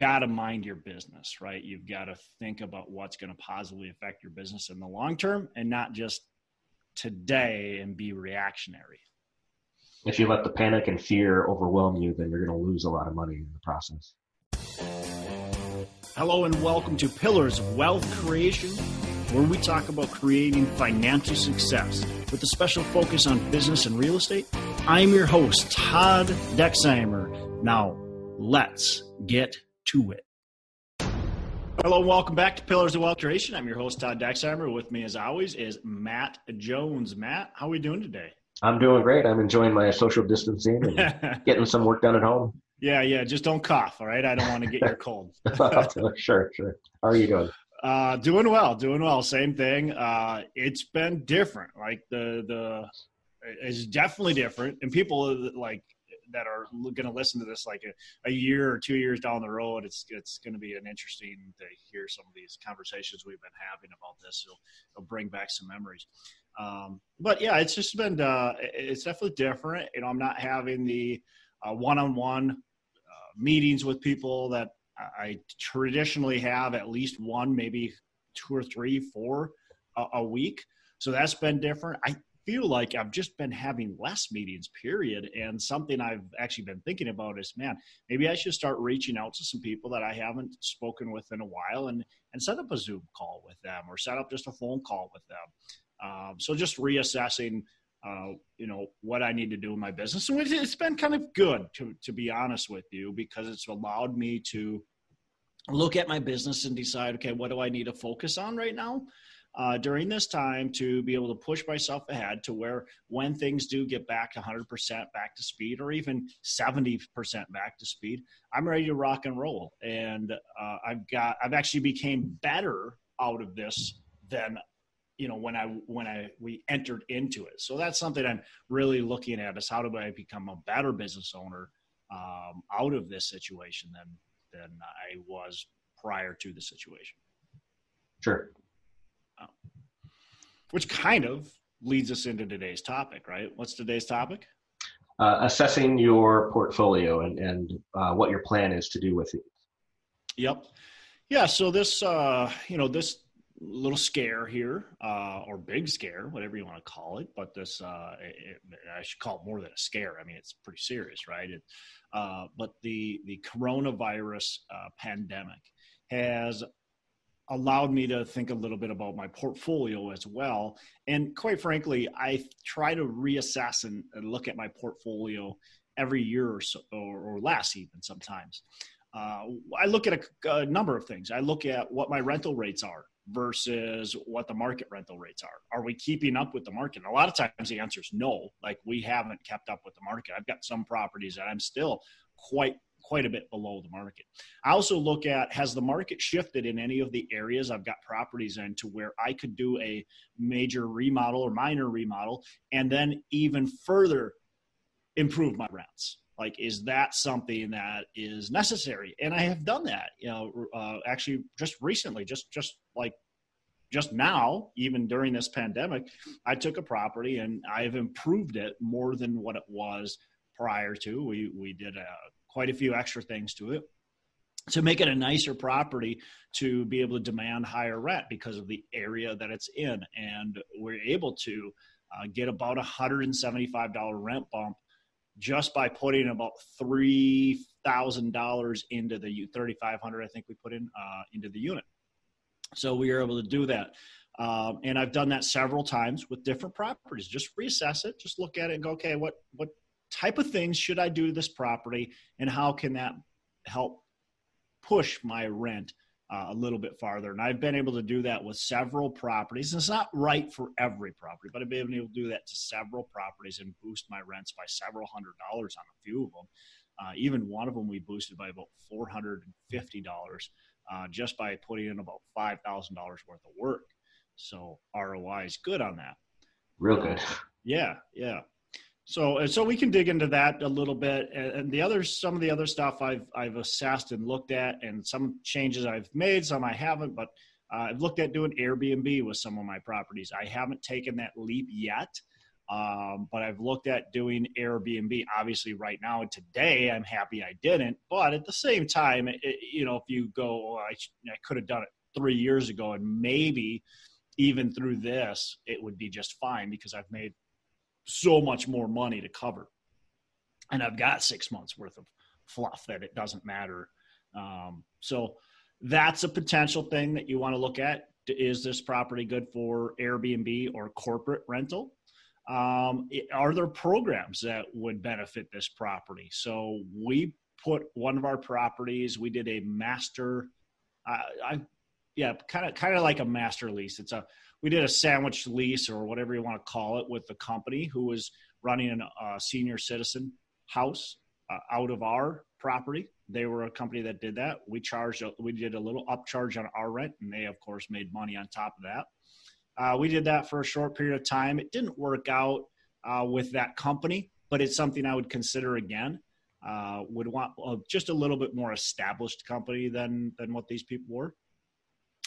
got to mind your business, right? You've got to think about what's going to positively affect your business in the long term and not just today and be reactionary. If you let the panic and fear overwhelm you, then you're going to lose a lot of money in the process. Hello, and welcome to Pillars of Wealth Creation, where we talk about creating financial success with a special focus on business and real estate. I'm your host, Todd Dexheimer. Now, let's get to it. Hello, welcome back to Pillars of Wealth Creation. I'm your host, Todd Dexheimer. With me, as always, is Matt Jones. Matt, how are we doing today? I'm doing great. I'm enjoying my social distancing and getting some work done at home. Yeah, yeah. Just don't cough, all right? I don't want to get your cold. sure, sure. How are you doing? Uh, doing well, doing well. Same thing. Uh, it's been different. Like the the it's definitely different, and people like that are going to listen to this like a, a, year or two years down the road, it's it's going to be an interesting to hear some of these conversations we've been having about this. It'll, it'll bring back some memories. Um, but yeah, it's just been uh, it's definitely different. You know, I'm not having the uh, one-on-one uh, meetings with people that I traditionally have at least one, maybe two or three, four a, a week. So that's been different. I feel like I've just been having less meetings, period. And something I've actually been thinking about is, man, maybe I should start reaching out to some people that I haven't spoken with in a while and and set up a Zoom call with them or set up just a phone call with them. Um, so just reassessing, uh, you know, what I need to do in my business. And it's been kind of good to to be honest with you because it's allowed me to look at my business and decide, okay, what do I need to focus on right now? Uh, during this time to be able to push myself ahead to where when things do get back 100% back to speed or even 70% back to speed i'm ready to rock and roll. And uh, i've got i've actually became better out of this than you know when i when i we entered into it. So that's something i'm really looking at is how do i become a better business owner um, out of this situation than than i was prior to the situation? Sure which kind of leads us into today's topic, right? What's today's topic? Uh, assessing your portfolio and, and uh, what your plan is to do with it. Yep. Yeah. So this, uh, you know, this little scare here, uh, or big scare, whatever you want to call it, but this, uh, it, I should call it more than a scare. I mean, it's pretty serious, right? It, uh, but the the coronavirus pandemic has allowed me to think a little bit about my portfolio as well. And quite frankly, I try to reassess and, and look at my portfolio every year or so, or, or less, even sometimes. Uh, I look at a, a, number of things. I look at what my rental rates are versus what the market rental rates are. Are we keeping up with the market? a lot of times the answer is no. Like we haven't kept up with the market. I've got some properties that I'm still quite quite a bit below the market. I also look at has the market shifted in any of the areas I've got properties in to where I could do a major remodel or minor remodel and then even further improve my rents. Like, is that something that is necessary? And I have done that, you know, uh, actually just recently, just, just like just now, even during this pandemic, I took a property and I've improved it more than what it was prior to. We we did a quite a few extra things to it to make it a nicer property to be able to demand higher rent because of the area that it's in. And we're able to uh, get about a $175 rent bump just by putting about $3000 into the 3500 i think we put in uh, into the unit. So we are able to do that. Um, and i've done that several times with different properties. Just reassess it. Just look at it and go okay what what type of things should I do to this property and how can that help push my rent uh, a little bit farther. And I've been able to do that with several properties. And it's not right for every property, but I've been able to do that to several properties and boost my rents by several hundred dollars on a few of them. Uh, even one of them we boosted by about $450 uh, just by putting in about $5,000 worth of work. So ROI is good on that. Real good. Yeah, yeah. So, so we can dig into that a little bit, and the other, some of the other stuff I've I've assessed and looked at, and some changes I've made, some I haven't. But uh, I've looked at doing Airbnb with some of my properties. I haven't taken that leap yet, Um, but I've looked at doing Airbnb. Obviously, right now today, I'm happy I didn't. But at the same time, it, you know, if you go, oh, I, I could have done it three years ago, and maybe even through this, it would be just fine because I've made so much more money to cover, and I've got six months worth of fluff that it doesn't matter. Um, so that's a potential thing that you want to look at. Is this property good for Airbnb or corporate rental? Um, are there programs that would benefit this property? So we put one of our properties. We did a master. Uh, I yeah, kind of kind of like a master lease. It's a we did a sandwich lease or whatever you want to call it with the company who was running a uh, senior citizen house uh, out of our property. They were a company that did that. We charged, we did a little upcharge on our rent, and they, of course, made money on top of that. Uh, we did that for a short period of time. It didn't work out uh, with that company, but it's something I would consider again. Uh, would want just a little bit more established company than than what these people were.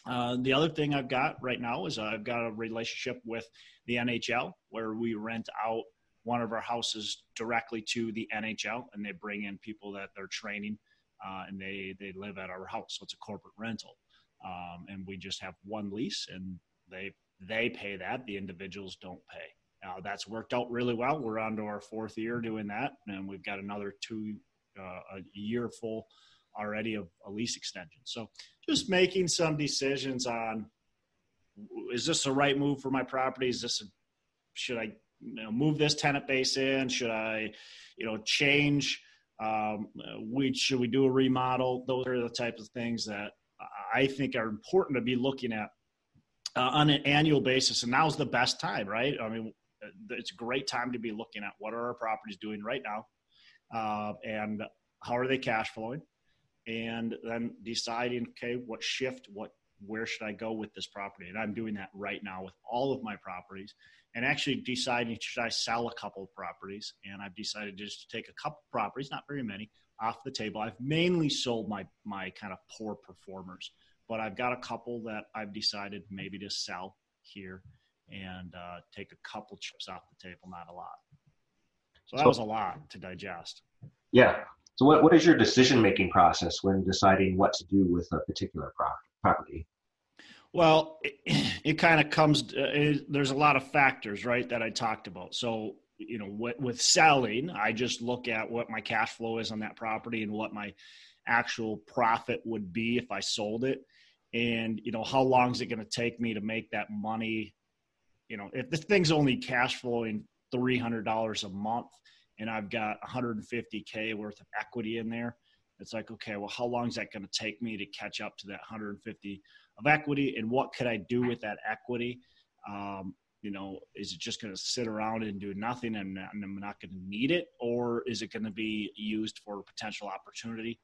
Uh, the other thing I've got right now is I've got a relationship with the NHL where we rent out one of our houses directly to the NHL, and they bring in people that they're training, uh, and they they live at our house. So it's a corporate rental, um, and we just have one lease, and they they pay that. The individuals don't pay. Uh, that's worked out really well. We're on to our fourth year doing that, and we've got another two uh, a year full already of a lease extension. So just making some decisions on is this the right move for my property? Is this a, should I you know, move this tenant base in? Should I, you know, change? Um, we should we do a remodel? Those are the type of things that I think are important to be looking at uh, on an annual basis. And now's the best time, right? I mean, it's a great time to be looking at what are our properties doing right now, uh, and how are they cash flowing, and then deciding, okay, what shift, what where should I go with this property? And I'm doing that right now with all of my properties and actually deciding should I sell a couple of properties. And I've decided just to take a couple properties, not very many, off the table. I've mainly sold my my kind of poor performers, but I've got a couple that I've decided maybe to sell here and uh, take a couple chips off the table, not a lot. So that so, was a lot to digest. Yeah. So what, what is your decision making process when deciding what to do with a particular pro- property? Well, it, it kind of comes. Uh, it, there's a lot of factors, right, that I talked about. So, you know, with, with selling, I just look at what my cash flow is on that property and what my actual profit would be if I sold it, and you know, how long is it going to take me to make that money? You know, if the thing's only cash flowing three hundred dollars a month, and I've got 150k worth of equity in there, it's like, okay, well, how long is that going to take me to catch up to that 150? of equity and what could I do with that equity? Um, you know, is it just going to sit around and do nothing and, and I'm not going to need it, or is it going to be used for potential opportunity?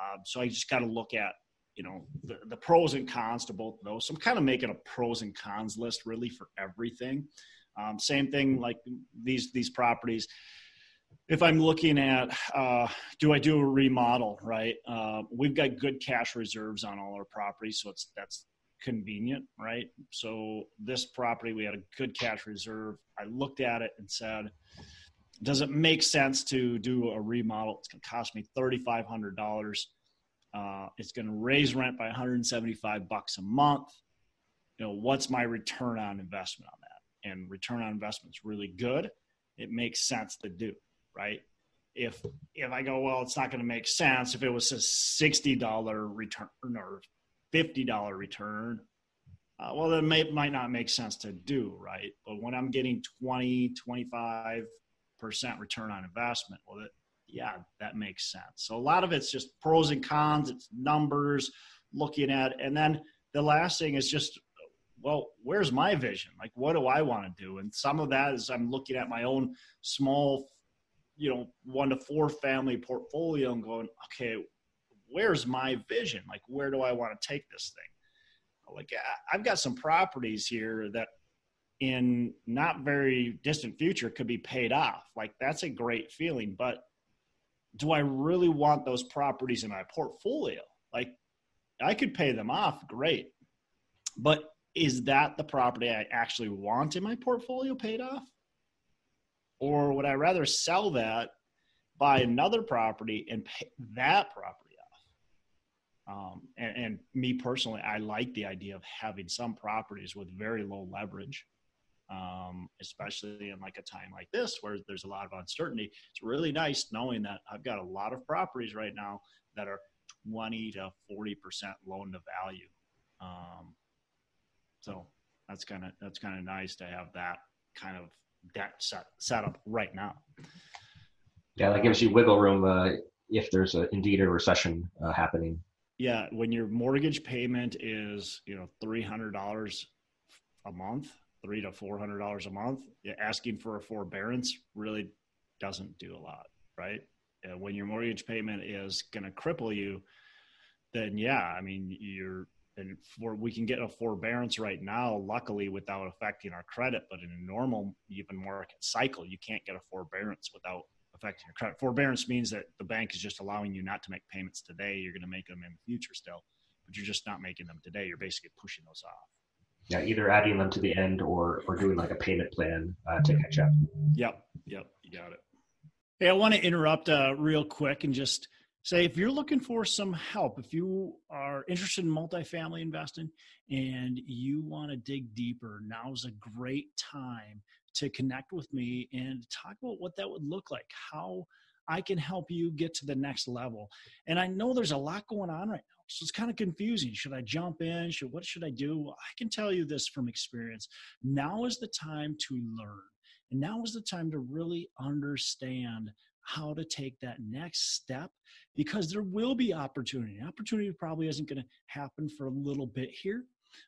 Um, so I just got to look at, you know, the, the pros and cons to both of those. So I'm kind of making a pros and cons list really for everything. Um, same thing like these these properties if I'm looking at uh, do I do a remodel, right? Uh, we've got good cash reserves on all our properties, so it's that's convenient, right? So this property we had a good cash reserve. I looked at it and said, does it make sense to do a remodel? It's going to cost me thirty five hundred dollars. Uh, it's going to raise rent by 175 bucks a month. You know, what's my return on investment on that? And return on investment is really good. It makes sense to do right? If if I go, well, it's not going to make sense if it was a sixty dollar return or fifty dollar return. Uh, well, that may, might not make sense to do, right? But when I'm getting 20, 25 percent return on investment, well, that, yeah, that makes sense. So a lot of it's just pros and cons. It's numbers, looking at, and then the last thing is just well, where's my vision? Like, what do I want to do? And some of that is I'm looking at my own small you know one to four family portfolio and going okay where's my vision? Like where do i want to take this thing? Like i've got some properties here that in not very distant future could be paid off. Like that's a great feeling but do i really want those properties in my portfolio? Like i could pay them off great but is that the property i actually want in my portfolio paid off Or would I rather sell that, buy another property, and pay that property off? Um, and, and me personally, I like the idea of having some properties with very low leverage um, especially in like a time like this where there's a lot of uncertainty. It's really nice knowing that I've got a lot of properties right now that are 20 to 40 percent loan to value. Um, so that's kind of that's kind of nice to have that kind of debt set set up right now. Yeah, that gives you wiggle room uh, if there's a, indeed a recession uh, happening. Yeah, when your mortgage payment is you know three hundred dollars a month, three to four hundred dollars a month, asking for a forbearance really doesn't do a lot, right? Uh, when your mortgage payment is going to cripple you, then yeah, I mean you're and for we can get a forbearance right now, luckily without affecting our credit. But in a normal even market cycle, you can't get a forbearance without affecting your credit. Forbearance means that the bank is just allowing you not to make payments today. You're going to make them in the future still, but you're just not making them today. You're basically pushing those off yeah, either adding them to the end or or doing like a payment plan uh, to catch up. Yep, yep, you got it. Hey, I want to interrupt uh, real quick and just say if you're looking for some help, if you are interested in multifamily investing and you want to dig deeper, now's a great time to connect with me and talk about what that would look like, how I can help you get to the next level. And I know there's a lot going on right now. So it's kind of confusing. Should I jump in? Should what should I do? I can tell you this from experience. Now is the time to learn. And now is the time to really understand how to take that next step because there will be opportunity. Opportunity probably isn't going to happen for a little bit here,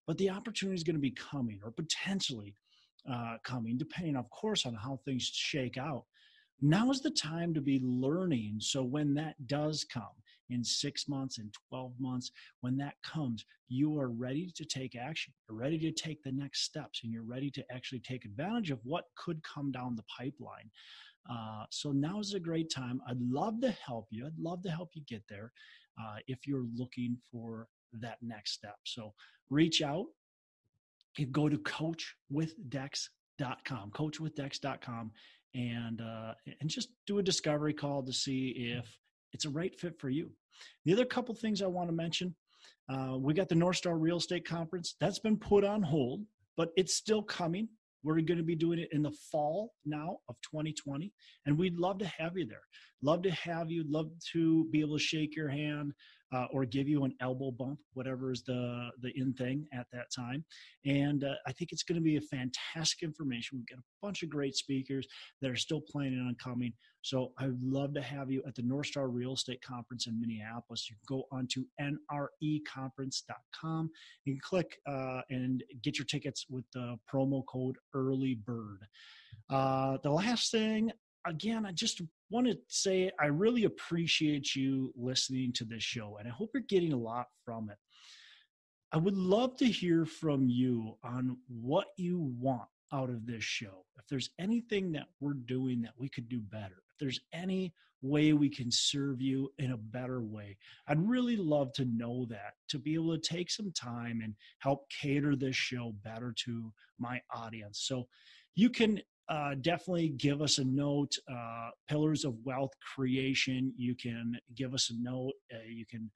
but the opportunity is going to be coming or potentially uh, coming, depending, of course, on how things shake out. Now is the time to be learning. So when that does come, in six months, in 12 months, when that comes, you are ready to take action. You're ready to take the next steps and you're ready to actually take advantage of what could come down the pipeline. Uh, so now is a great time. I'd love to help you. I'd love to help you get there uh, if you're looking for that next step. So reach out. You go to coachwithdex.com, coachwithdex.com, and uh, and just do a discovery call to see if it's a right fit for you. The other couple things I want to mention uh, we got the North Star Real Estate Conference. That's been put on hold, but it's still coming. We're going to be doing it in the fall now of 2020, and we'd love to have you there. Love to have you. Love to be able to shake your hand uh, or give you an elbow bump, whatever is the the in thing at that time. And uh, I think it's going to be a fantastic information. We've got a bunch of great speakers that are still planning on coming. So I'd love to have you at the North Star Real Estate Conference in Minneapolis. You can go onto nreconference.com and click uh, and get your tickets with the promo code Early Bird. Uh, the last thing again, I just want to say I really appreciate you listening to this show, and I hope you're getting a lot from it. I would love to hear from you on what you want out of this show. If there's anything that we're doing that we could do better, if there's any way we can serve you in a better way, I'd really love to know that to be able to take some time and help cater this show better to my audience. So you can uh, definitely give us a note. Uh, Pillars of Wealth Creation. You can give us a note. Uh, you can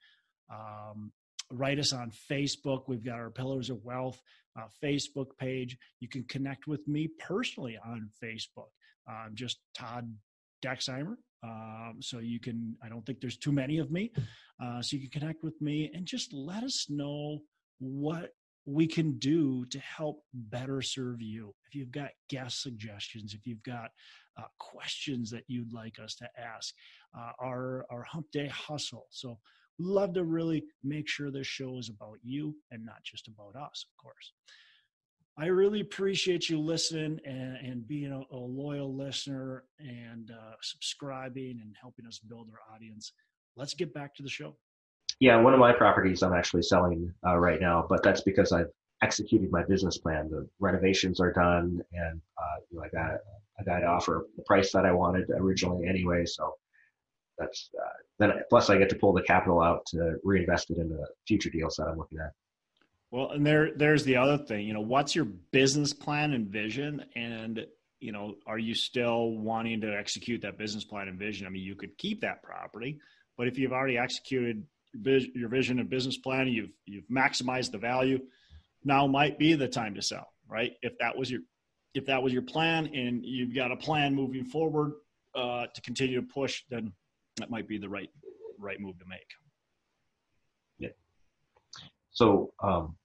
um, write us on Facebook. We've got our Pillars of Wealth uh, Facebook page. You can connect with me personally on Facebook. I'm just Todd Dexheimer. Um, so you can, I don't think there's too many of me. Uh, so you can connect with me and just let us know what we can do to help better serve you. If you've got guest suggestions, if you've got uh, questions that you'd like us to ask, uh, our our Hump Day Hustle. So love to really make sure this show is about you and not just about us, of course. I really appreciate you listening and, and being a, a, loyal listener and uh, subscribing and helping us build our audience. Let's get back to the show. Yeah, one of my properties I'm actually selling uh, right now, but that's because I've executed my business plan. The renovations are done, and uh, you know, I got I got to offer the price that I wanted originally anyway. So that's uh, then plus I get to pull the capital out to reinvest it into future deals that I'm looking at. Well, and there there's the other thing. You know, what's your business plan and vision, and you know, are you still wanting to execute that business plan and vision? I mean, you could keep that property, but if you've already executed your vision and business plan, you've you've maximized the value. Now might be the time to sell, right? If that was your if that was your plan and you've got a plan moving forward uh, to continue to push, then that might be the right right move to make. Yeah. So, um,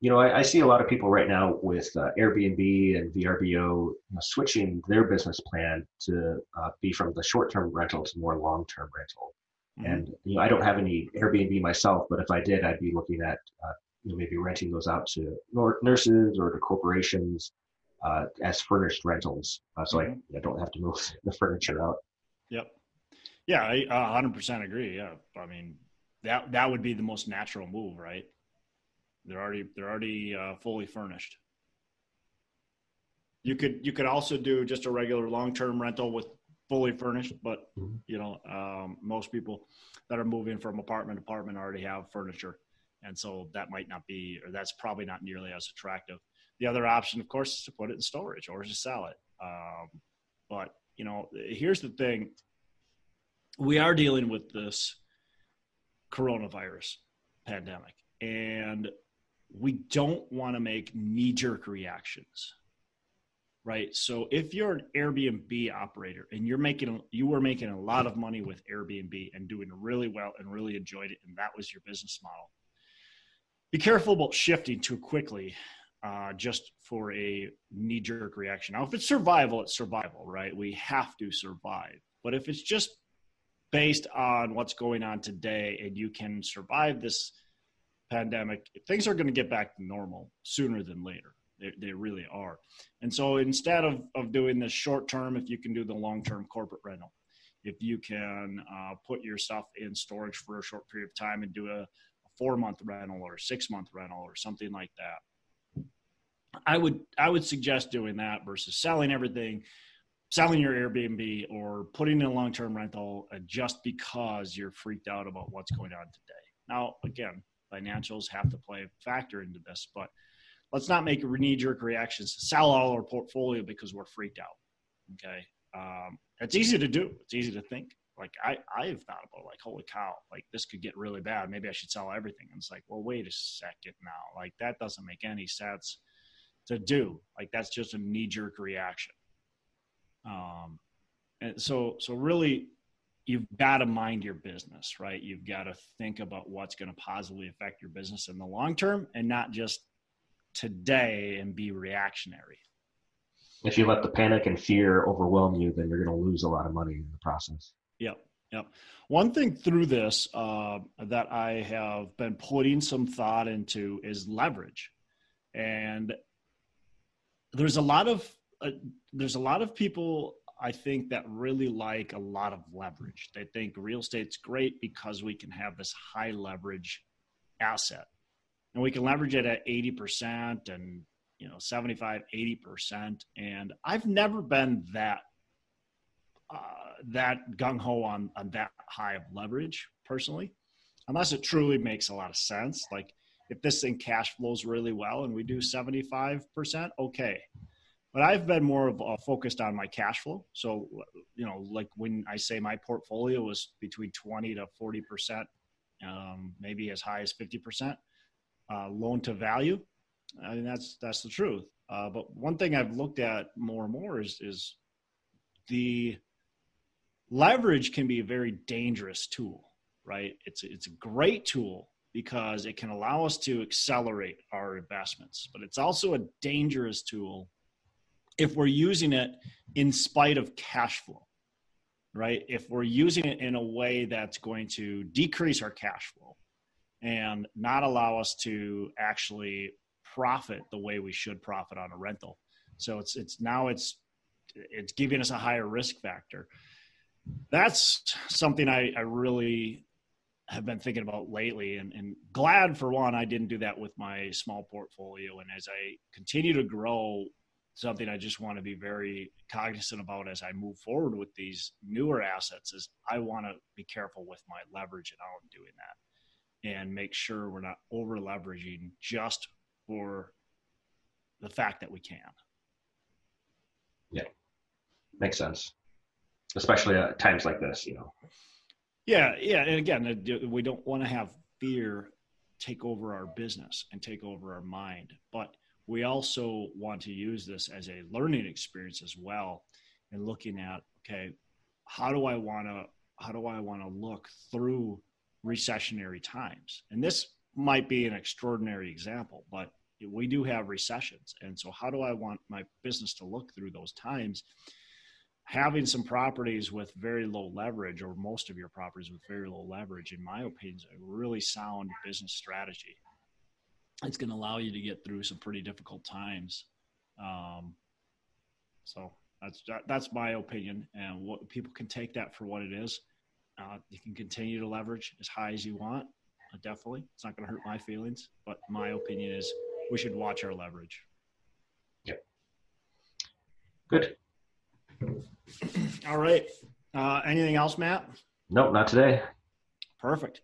you know, I, I, see a lot of people right now with uh, Airbnb and VRBO you know, switching their business plan to uh, be from the short-term rental to more long-term rental. Mm-hmm. And you know, I don't have any Airbnb myself, but if I did, I'd be looking at uh, you know maybe renting those out to nurses or to corporations uh, as furnished rentals, uh, so mm-hmm. I, I, don't have to move the furniture out. Yep. Yeah, I 100% agree. Yeah, I mean that that would be the most natural move, right? They're already they're already uh, fully furnished. You could you could also do just a regular long term rental with fully furnished, but mm-hmm. you know um, most people that are moving from apartment to apartment already have furniture, and so that might not be or that's probably not nearly as attractive. The other option, of course, is to put it in storage or to sell it. Um, but you know, here's the thing: we are dealing with this coronavirus pandemic, and we don't want to make knee jerk reactions right? So if you're an airbnb operator and you're making you were making a lot of money with airbnb and doing really well and really enjoyed it and that was your business model be careful about shifting too quickly uh, just for a knee jerk reaction. Now if it's survival it's survival right? We have to survive. But if it's just based on what's going on today and you can survive this pandemic, things are going to get back to normal sooner than later. They, they really are. And so instead of, of doing this short term, if you can do the long term corporate rental, if you can uh, put your stuff in storage for a short period of time and do a, a four month rental or six month rental or something like that, I would I would suggest doing that versus selling everything, selling your Airbnb or putting in a long term rental uh, just because you're freaked out about what's going on today. Now, again, financials have to play a factor into this. But let's not make knee jerk reactions, sell all our portfolio because we're freaked out. Okay. Um, it's easy to do. It's easy to think. Like I, I've thought about like, holy cow, like this could get really bad. Maybe I should sell everything. And it's like, well, wait a second now. Like that doesn't make any sense to do. Like that's just a knee jerk reaction. Um, and so, so really you've got to mind your business, right? You've got to think about what's going to positively affect your business in the long term and not just today and be reactionary. If you let the panic and fear overwhelm you, then you're going to lose a lot of money in the process. Yep. Yep. One thing through this uh, that I have been putting some thought into is leverage, and there's a lot of uh, there's a lot of people I think that really like a lot of leverage. They think real estate's great because we can have this high leverage asset. And we can leverage it at 80% and you know 75 80% and I've never been that uh, that gung ho on on that high of leverage personally unless it truly makes a lot of sense. Like if this thing cash flows really well and we do 75% okay. But I've been more of a focused on my cash flow. So, you know, like when I say my portfolio was between 20 to 40 percent, um, maybe as high as 50 percent uh, loan to value. I mean, that's that's the truth. Uh, but one thing I've looked at more and more is is the leverage can be a very dangerous tool, right? It's it's a great tool because it can allow us to accelerate our investments, but it's also a dangerous tool if we're using it in spite of cash flow, right? If we're using it in a way that's going to decrease our cash flow and not allow us to actually profit the way we should profit on a rental. So it's it's now it's it's giving us a higher risk factor. That's something I, I really have been thinking about lately and, and glad for one I didn't do that with my small portfolio. And as I continue to grow something I just want to be very cognizant about as I move forward with these newer assets is I want to be careful with my leverage and how I'm doing that and make sure we're not over leveraging just for the fact that we can. Yeah. Makes sense, especially at times like this. You know. Yeah, yeah, and again, we don't want to have fear take over our business and take over our mind, but we also want to use this as a learning experience as well, and looking at okay, how do I want to how do I want to look through recessionary times? And this might be an extraordinary example, but we do have recessions. And so, how do I want my business to look through those times? Having some properties with very low leverage, or most of your properties with very low leverage, in my opinion, is a really sound business strategy. It's going to allow you to get through some pretty difficult times. Um, so that's that's my opinion, and what people can take that for what it is. Uh, you can continue to leverage as high as you want. Uh, definitely, it's not going to hurt my feelings. But my opinion is we should watch our leverage. Yep. Good. All right. Uh, anything else, Matt? Nope, not today. Perfect.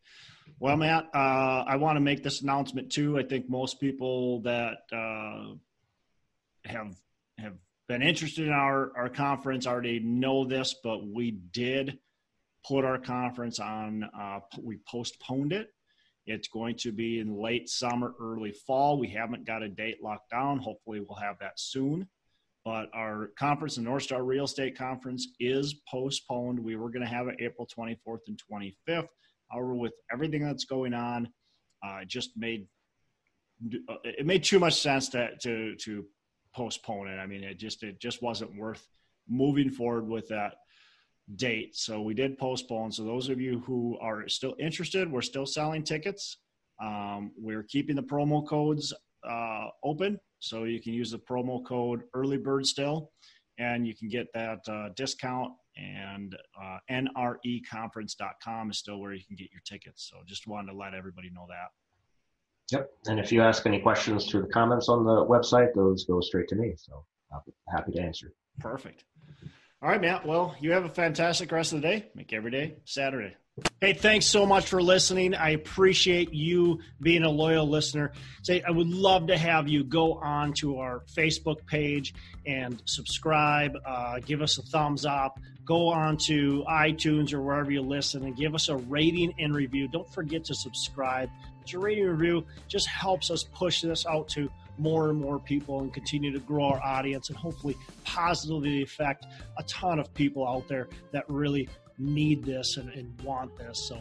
Well, Matt, uh, I want to make this announcement too. I think most people that uh, have have been interested in our, our conference already know this, but we did put our conference on, uh, we postponed it. It's going to be in late summer, early fall. We haven't got a date locked down. Hopefully, we'll have that soon. But our conference, the North Star Real Estate Conference, is postponed. We were going to have it April 24th and 25th. However, with everything that's going on, uh, just made it made too much sense to to to postpone it. I mean, it just it just wasn't worth moving forward with that date. So we did postpone. So those of you who are still interested, we're still selling tickets. Um, we're keeping the promo codes uh, open, so you can use the promo code Early Bird still, and you can get that uh, discount. And uh, NREconference.com is still where you can get your tickets. So just wanted to let everybody know that. Yep. And if you ask any questions through the comments on the website, those go straight to me. So be happy to answer. Perfect. All right, Matt. Well, you have a fantastic rest of the day. Make every day Saturday. Hey, thanks so much for listening. I appreciate you being a loyal listener. Say, I would love to have you go on to our Facebook page and subscribe. Uh, give us a thumbs up. Go on to iTunes or wherever you listen and give us a rating and review. Don't forget to subscribe. Your rating review just helps us push this out to more and more people and continue to grow our audience and hopefully positively affect a ton of people out there that really need this and, and want this. So,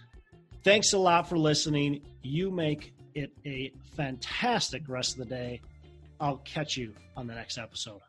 Thanks a lot for listening. You make it a fantastic rest of the day. I'll catch you on the next episode.